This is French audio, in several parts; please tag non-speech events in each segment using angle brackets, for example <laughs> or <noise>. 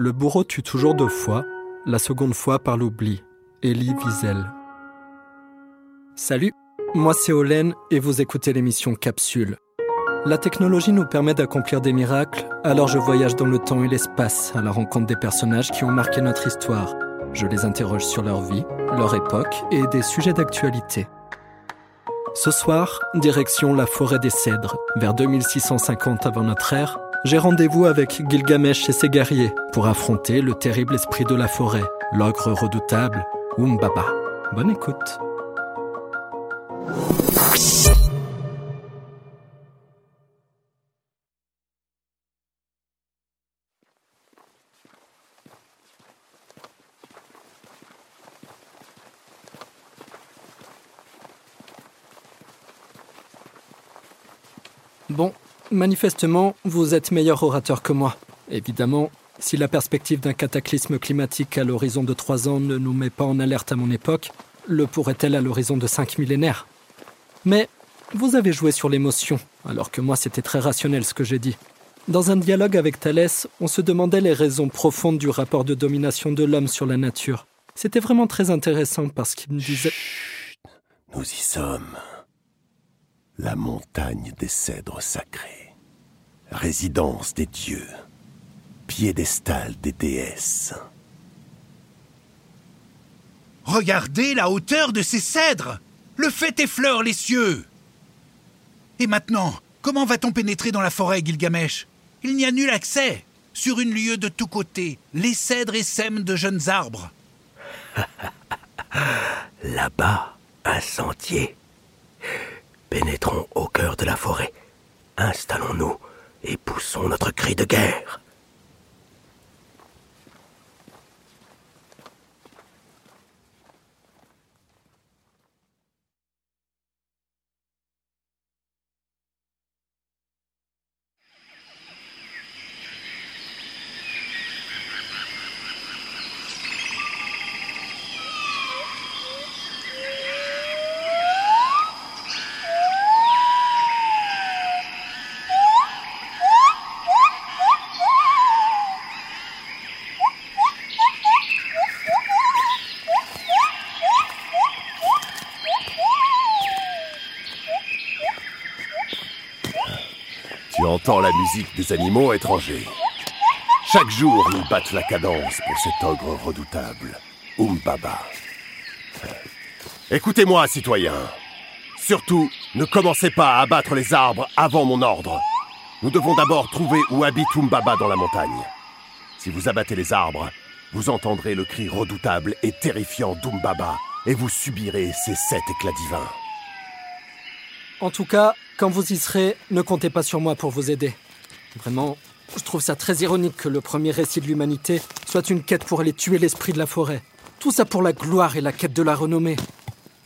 Le bourreau tue toujours deux fois, la seconde fois par l'oubli. Elie Wiesel. Salut, moi c'est Olen et vous écoutez l'émission Capsule. La technologie nous permet d'accomplir des miracles, alors je voyage dans le temps et l'espace à la rencontre des personnages qui ont marqué notre histoire. Je les interroge sur leur vie, leur époque et des sujets d'actualité. Ce soir, direction la forêt des Cèdres, vers 2650 avant notre ère, j'ai rendez-vous avec Gilgamesh et ses guerriers pour affronter le terrible esprit de la forêt, l'ogre redoutable, Umbaba. Bonne écoute. Manifestement, vous êtes meilleur orateur que moi. Évidemment, si la perspective d'un cataclysme climatique à l'horizon de trois ans ne nous met pas en alerte à mon époque, le pourrait-elle à l'horizon de cinq millénaires? Mais vous avez joué sur l'émotion, alors que moi c'était très rationnel ce que j'ai dit. Dans un dialogue avec Thalès, on se demandait les raisons profondes du rapport de domination de l'homme sur la nature. C'était vraiment très intéressant parce qu'il me disait... Chut, nous y sommes. La montagne des cèdres sacrés. Résidence des dieux. Piédestal des déesses. Regardez la hauteur de ces cèdres Le fait effleure les cieux Et maintenant, comment va-t-on pénétrer dans la forêt, Gilgamesh? Il n'y a nul accès Sur une lieue de tous côtés, les cèdres essaiment de jeunes arbres. <laughs> Là-bas, un sentier. Pénétrons au cœur de la forêt. Installons-nous et poussons notre cri de guerre. La musique des animaux étrangers. Chaque jour, ils battent la cadence pour cet ogre redoutable, Umbaba. Écoutez-moi, citoyens. Surtout, ne commencez pas à abattre les arbres avant mon ordre. Nous devons d'abord trouver où habite Umbaba dans la montagne. Si vous abattez les arbres, vous entendrez le cri redoutable et terrifiant d'Umbaba et vous subirez ses sept éclats divins. En tout cas, quand vous y serez, ne comptez pas sur moi pour vous aider. Vraiment, je trouve ça très ironique que le premier récit de l'humanité soit une quête pour aller tuer l'esprit de la forêt. Tout ça pour la gloire et la quête de la renommée.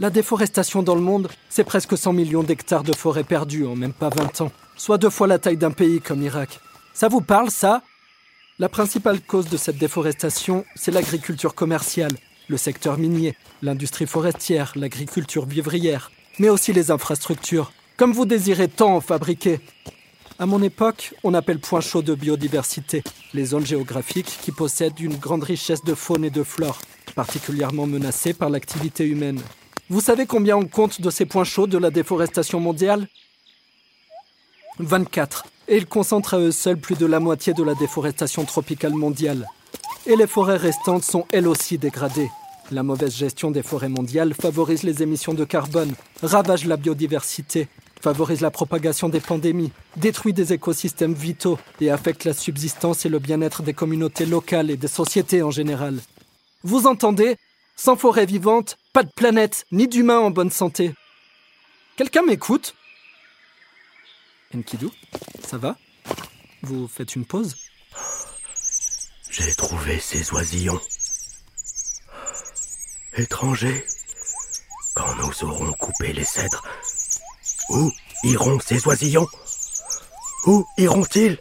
La déforestation dans le monde, c'est presque 100 millions d'hectares de forêts perdues en même pas 20 ans, soit deux fois la taille d'un pays comme Irak. Ça vous parle, ça? La principale cause de cette déforestation, c'est l'agriculture commerciale, le secteur minier, l'industrie forestière, l'agriculture vivrière, mais aussi les infrastructures, comme vous désirez tant en fabriquer. À mon époque, on appelle point chaud de biodiversité les zones géographiques qui possèdent une grande richesse de faune et de flore, particulièrement menacées par l'activité humaine. Vous savez combien on compte de ces points chauds de la déforestation mondiale? 24. Et ils concentrent à eux seuls plus de la moitié de la déforestation tropicale mondiale. Et les forêts restantes sont elles aussi dégradées. La mauvaise gestion des forêts mondiales favorise les émissions de carbone, ravage la biodiversité, favorise la propagation des pandémies, détruit des écosystèmes vitaux et affecte la subsistance et le bien-être des communautés locales et des sociétés en général. Vous entendez? Sans forêt vivante, pas de planète, ni d'humains en bonne santé. Quelqu'un m'écoute? Enkidu, ça va? Vous faites une pause? J'ai trouvé ces oisillons. Étrangers, quand nous aurons coupé les cèdres, où iront ces oisillons? Où iront-ils?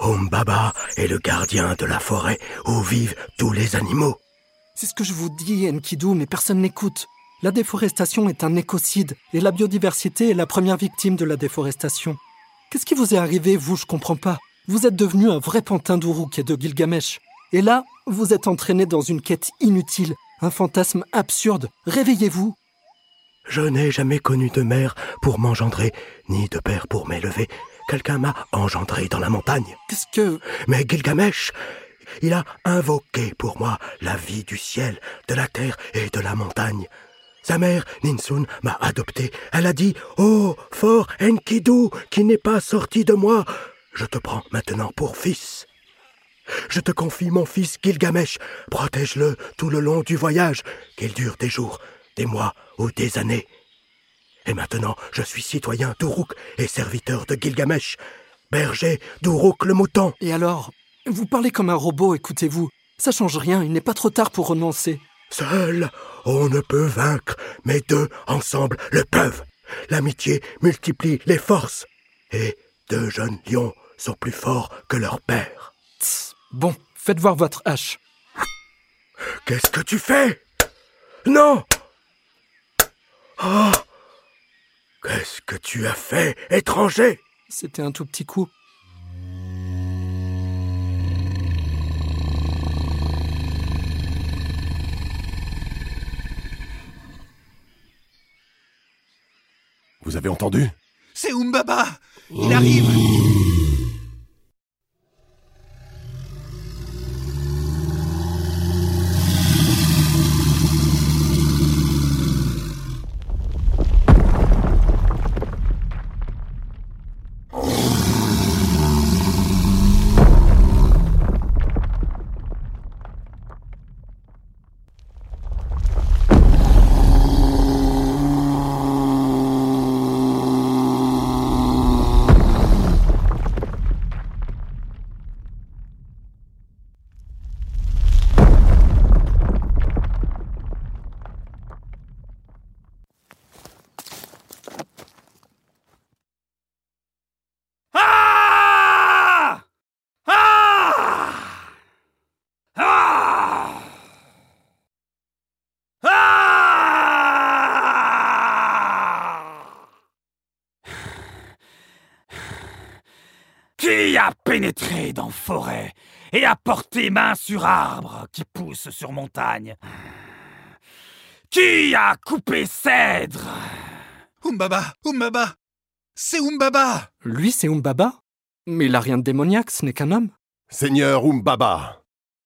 Umbaba est le gardien de la forêt où vivent tous les animaux. C'est ce que je vous dis, Enkidu, mais personne n'écoute. La déforestation est un écocide et la biodiversité est la première victime de la déforestation. Qu'est-ce qui vous est arrivé, vous Je comprends pas. Vous êtes devenu un vrai pantin d'Uruk et de Gilgamesh. Et là, vous êtes entraîné dans une quête inutile, un fantasme absurde. Réveillez-vous. Je n'ai jamais connu de mère pour m'engendrer, ni de père pour m'élever. Quelqu'un m'a engendré dans la montagne. Qu'est-ce que... Mais Gilgamesh, il a invoqué pour moi la vie du ciel, de la terre et de la montagne. Sa mère, Ninsun, m'a adopté. Elle a dit Oh, fort Enkidu, qui n'est pas sorti de moi, je te prends maintenant pour fils. Je te confie mon fils Gilgamesh. Protège-le tout le long du voyage, qu'il dure des jours, des mois ou des années. Et maintenant, je suis citoyen d'Uruk et serviteur de Gilgamesh, berger d'Uruk le mouton. Et alors Vous parlez comme un robot, écoutez-vous. Ça change rien, il n'est pas trop tard pour renoncer. Seul, on ne peut vaincre, mais deux ensemble le peuvent. L'amitié multiplie les forces. Et deux jeunes lions sont plus forts que leur père. Tss, Bon, faites voir votre hache. Qu'est-ce que tu fais? Non! Oh Qu'est-ce que tu as fait, étranger? C'était un tout petit coup. Vous avez entendu? C'est Umbaba Il arrive Ah Ah Ah Ah Qui a dans forêt et a porté main sur arbre qui pousse sur montagne. Qui a coupé cèdre? Umbaba Umbaba C'est Umbaba Lui, c'est Umbaba Mais il a rien de démoniaque, ce n'est qu'un homme. Seigneur Umbaba,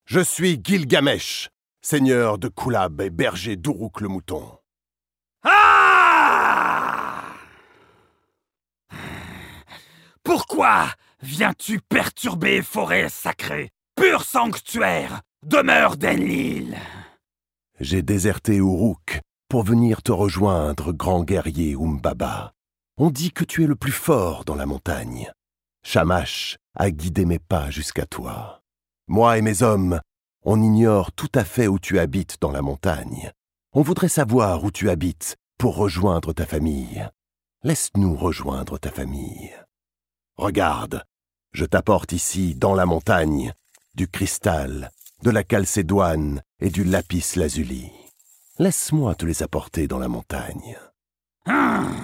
je suis Gilgamesh, seigneur de Kulab et berger d'Uruk le mouton. Ah! Pourquoi viens-tu perturber forêt sacrée, pur sanctuaire, demeure d'Enlil J'ai déserté Uruk pour venir te rejoindre, grand guerrier Umbaba. On dit que tu es le plus fort dans la montagne. Shamash a guidé mes pas jusqu'à toi. Moi et mes hommes, on ignore tout à fait où tu habites dans la montagne. On voudrait savoir où tu habites pour rejoindre ta famille. Laisse-nous rejoindre ta famille. Regarde, je t'apporte ici, dans la montagne, du cristal, de la calcédoine et du lapis lazuli. Laisse-moi te les apporter dans la montagne. Hum.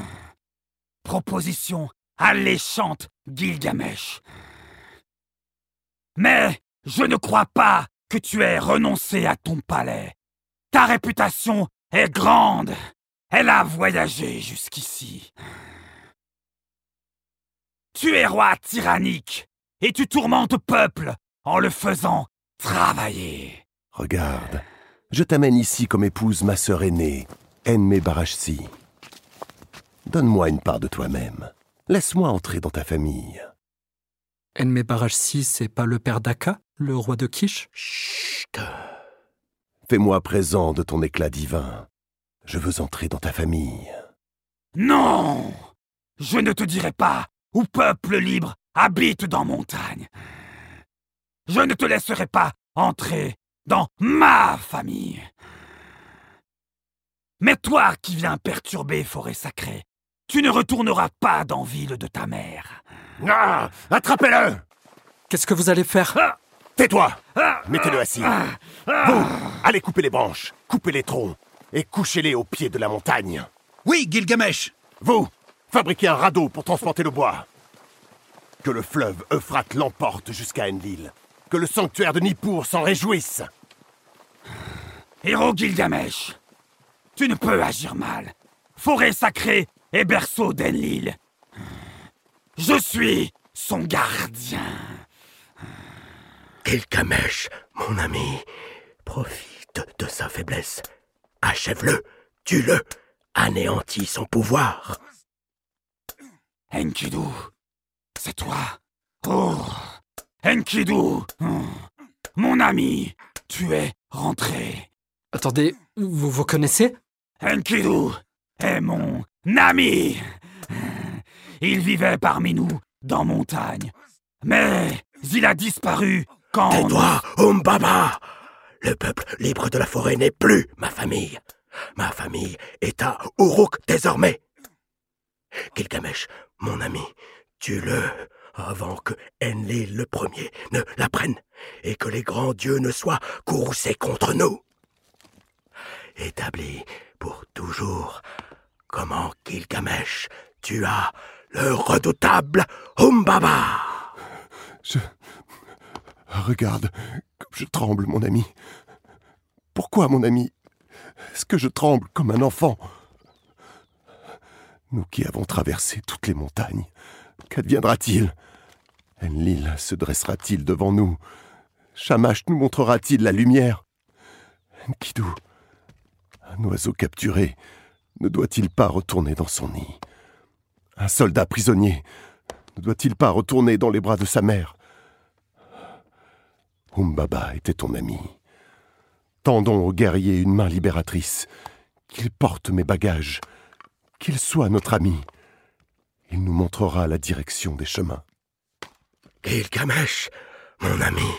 Proposition alléchante, Gilgamesh. Mais je ne crois pas que tu aies renoncé à ton palais. Ta réputation est grande. Elle a voyagé jusqu'ici. Tu es roi tyrannique et tu tourmentes peuple en le faisant travailler. Regarde, je t'amène ici comme épouse ma sœur aînée, Enme Barashsi. Donne-moi une part de toi-même. Laisse-moi entrer dans ta famille. Enme Barashsi, c'est pas le père d'Aka, le roi de Kish? Chut Fais-moi présent de ton éclat divin. Je veux entrer dans ta famille. Non Je ne te dirai pas où peuple libre habite dans montagne. Je ne te laisserai pas entrer dans ma famille. Mais toi qui viens perturber forêt sacrée, tu ne retourneras pas dans ville de ta mère. Ah Attrapez-le Qu'est-ce que vous allez faire? Ah Tais-toi Ah Mettez-le assis. Ah Vous, allez couper les branches, coupez les troncs et couchez-les au pied de la montagne. Oui, Gilgamesh Vous, fabriquez un radeau pour transporter le bois. Que le fleuve Euphrate l'emporte jusqu'à Enlil. Que le sanctuaire de Nippur s'en réjouisse. Héros Gilgamesh, tu ne peux agir mal. Forêt sacrée et berceau d'Enlil. Je suis son gardien. Gilgamesh, mon ami, profite de sa faiblesse. Achève-le, tue-le, anéantis son pouvoir. Enkidu, c'est toi. Oh, Enkidu, mon ami, tu es rentré. Attendez, vous vous connaissez? Enkidu est mon ami. Il vivait parmi nous, dans montagne. Mais il a disparu quand... Tais-toi, Umbaba Le peuple libre de la forêt n'est plus ma famille. Ma famille est à Uruk désormais. Gilgamesh, mon ami, tue-le avant que Enlil le premier ne l'apprenne et que les grands dieux ne soient courroucés contre nous. Établi pour toujours comment Gilgamesh tua le redoutable Umbaba. Je... Regarde, comme je tremble, mon ami. Pourquoi, mon ami? Est-ce que je tremble comme un enfant? Nous qui avons traversé toutes les montagnes, qu'adviendra-t-il? Enlil se dressera-t-il devant nous? Shamash nous montrera-t-il la lumière? Enkidu, un oiseau capturé, ne doit-il pas retourner dans son nid? Un soldat prisonnier, ne doit-il pas retourner dans les bras de sa mère? Umbaba était ton ami. Tendons au guerrier une main libératrice, qu'il porte mes bagages, qu'il soit notre ami. Il nous montrera la direction des chemins. Gilgamesh, mon ami,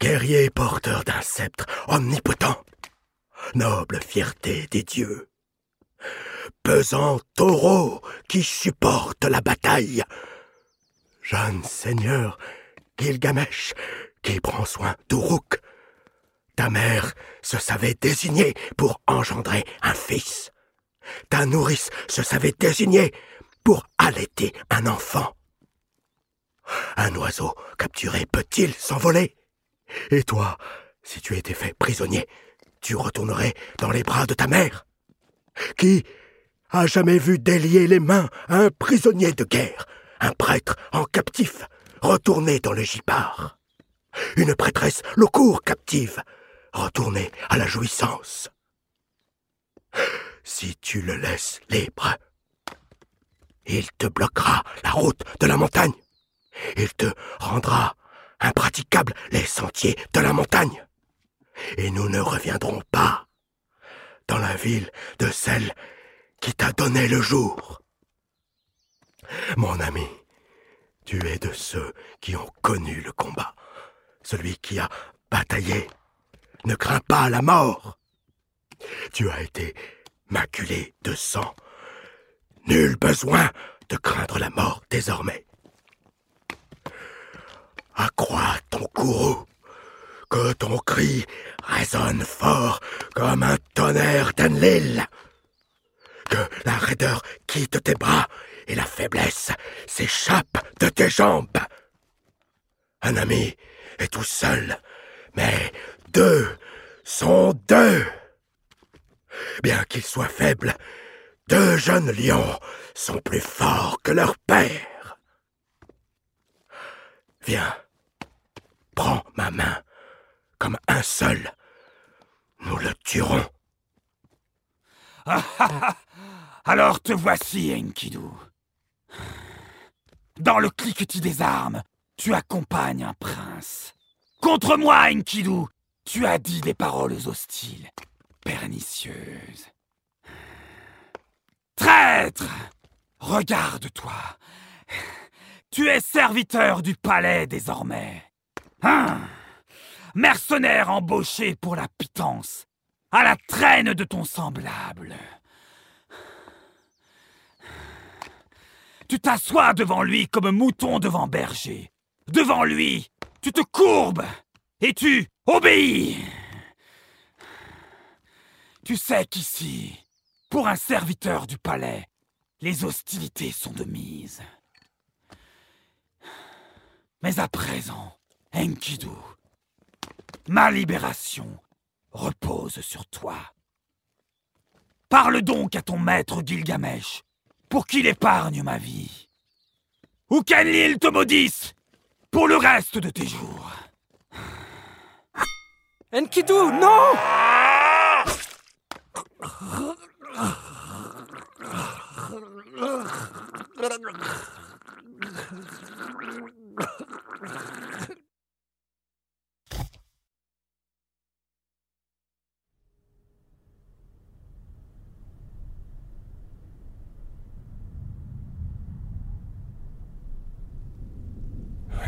guerrier porteur d'un sceptre omnipotent, noble fierté des dieux, pesant taureau qui supporte la bataille, jeune seigneur Gilgamesh qui prend soin d'Uruk. Ta mère se savait désignée pour engendrer un fils. Ta nourrice se savait désignée pour allaiter un enfant. Un oiseau capturé peut-il s'envoler? Et toi, si tu étais fait prisonnier, tu retournerais dans les bras de ta mère Qui a jamais vu délier les mains à un prisonnier de guerre, un prêtre en captif, retourner dans le gipard Une prêtresse le court captive, retourner à la jouissance Si tu le laisses libre, il te bloquera la route de la montagne. Il te rendra impraticables les sentiers de la montagne. Et nous ne reviendrons pas dans la ville de celle qui t'a donné le jour. Mon ami, tu es de ceux qui ont connu le combat. Celui qui a bataillé ne craint pas la mort. Tu as été maculé de sang. Nul besoin de craindre la mort désormais. Accrois ton courroux, que ton cri résonne fort comme un tonnerre d'Enlil. Que la raideur quitte tes bras et la faiblesse s'échappe de tes jambes. Un ami est tout seul, mais deux sont deux. Bien qu'ils soient faibles, deux jeunes lions sont plus forts que leur père. Viens, prends ma main comme un seul. Nous le tuerons. <laughs> Alors te voici, Enkidu. Dans le cliquetis des armes, tu accompagnes un prince. Contre moi, Enkidu, tu as dit des paroles hostiles, pernicieuses. Traître Regarde-toi. Tu es serviteur du palais désormais. Hein? Mercenaire embauché pour la pitance, à la traîne de ton semblable. Tu t'assois devant lui comme mouton devant berger. Devant lui, tu te courbes et tu obéis. Tu sais qu'ici, pour un serviteur du palais, les hostilités sont de mise. Mais à présent, Enkidu, ma libération repose sur toi. Parle donc à ton maître Gilgamesh pour qu'il épargne ma vie. Ou qu'Enlil te maudisse pour le reste de tes jours. Enkidu, non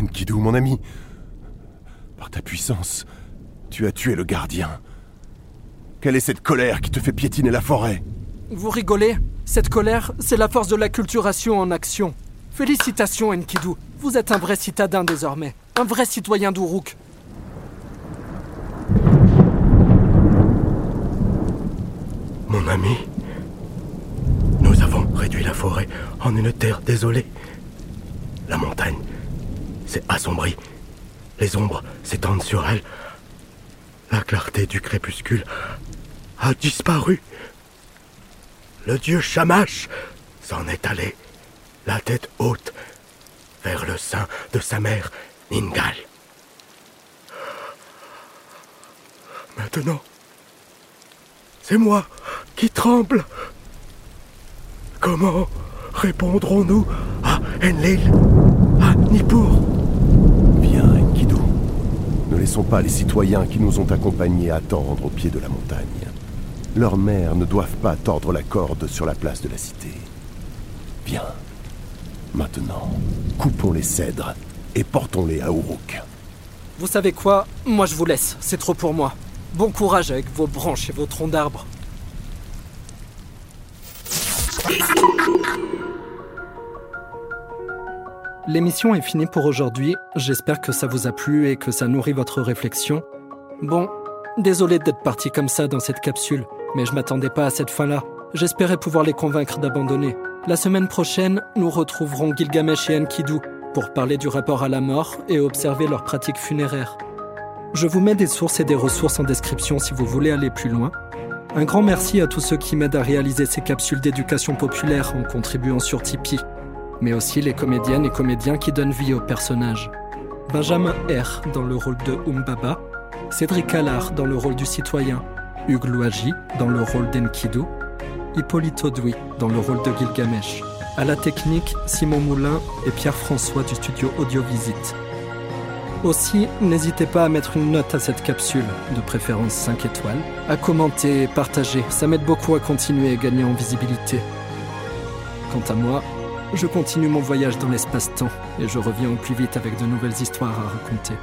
Enkidu, mon ami, par ta puissance, tu as tué le gardien. Quelle est cette colère qui te fait piétiner la forêt Vous rigolez Cette colère, c'est la force de l'acculturation en action. Félicitations, Enkidu. Vous êtes un vrai citadin désormais. Un vrai citoyen d'Uruk. Mon ami, nous avons réduit la forêt en une terre désolée. La montagne s'est assombrie. Les ombres s'étendent sur elle. La clarté du crépuscule a disparu. Le dieu Shamash s'en est allé, la tête haute, vers le sein de sa mère, Ningal. Maintenant, c'est moi qui tremble. Comment répondrons-nous à Enlil, à Nippur? Viens, Enkidu. Ne laissons pas les citoyens qui nous ont accompagnés attendre au pied de la montagne. Leurs mères ne doivent pas tordre la corde sur la place de la cité. Viens. Maintenant, coupons les cèdres et portons-les à Uruk. Vous savez quoi? Moi je vous laisse, c'est trop pour moi. Bon courage avec vos branches et vos troncs d'arbres. L'émission est finie pour aujourd'hui. J'espère que ça vous a plu et que ça nourrit votre réflexion. Bon, désolé d'être parti comme ça dans cette capsule, mais je m'attendais pas à cette fin-là. J'espérais pouvoir les convaincre d'abandonner. La semaine prochaine, nous retrouverons Gilgamesh et Enkidu pour parler du rapport à la mort et observer leurs pratiques funéraires. Je vous mets des sources et des ressources en description si vous voulez aller plus loin. Un grand merci à tous ceux qui m'aident à réaliser ces capsules d'éducation populaire en contribuant sur Tipeee, mais aussi les comédiennes et comédiens qui donnent vie aux personnages. Benjamin R dans le rôle de Umbaba, Cédric Allard dans le rôle du citoyen, Hugues Louagie dans le rôle d'Enkidu, Hippolyte Audouy dans le rôle de Gilgamesh. À la technique, Simon Moulin et Pierre-François du studio Audiovisite. Aussi, n'hésitez pas à mettre une note à cette capsule, de préférence 5 étoiles, à commenter et partager, ça m'aide beaucoup à continuer et gagner en visibilité. Quant à moi, je continue mon voyage dans l'espace-temps et je reviens au plus vite avec de nouvelles histoires à raconter.